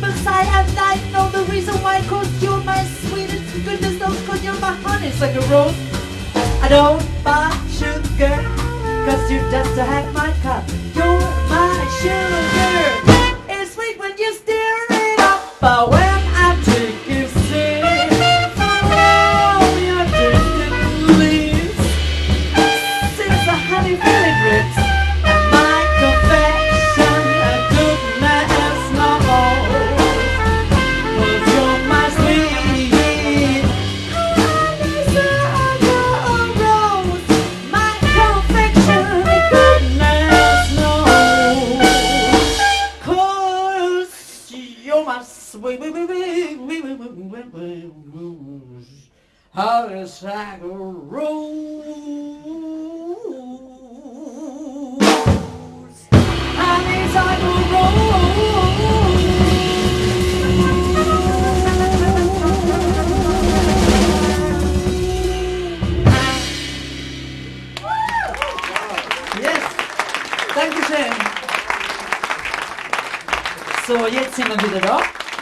Messiah and I know the reason why Cause you're my sweetest goodness. Knows Cause you're my honey a rose. I don't buy sugar Cause you just to have my cup. Like a rose. Honey's like a Yes, Dankeschön. So, jetzt sind wir wieder da.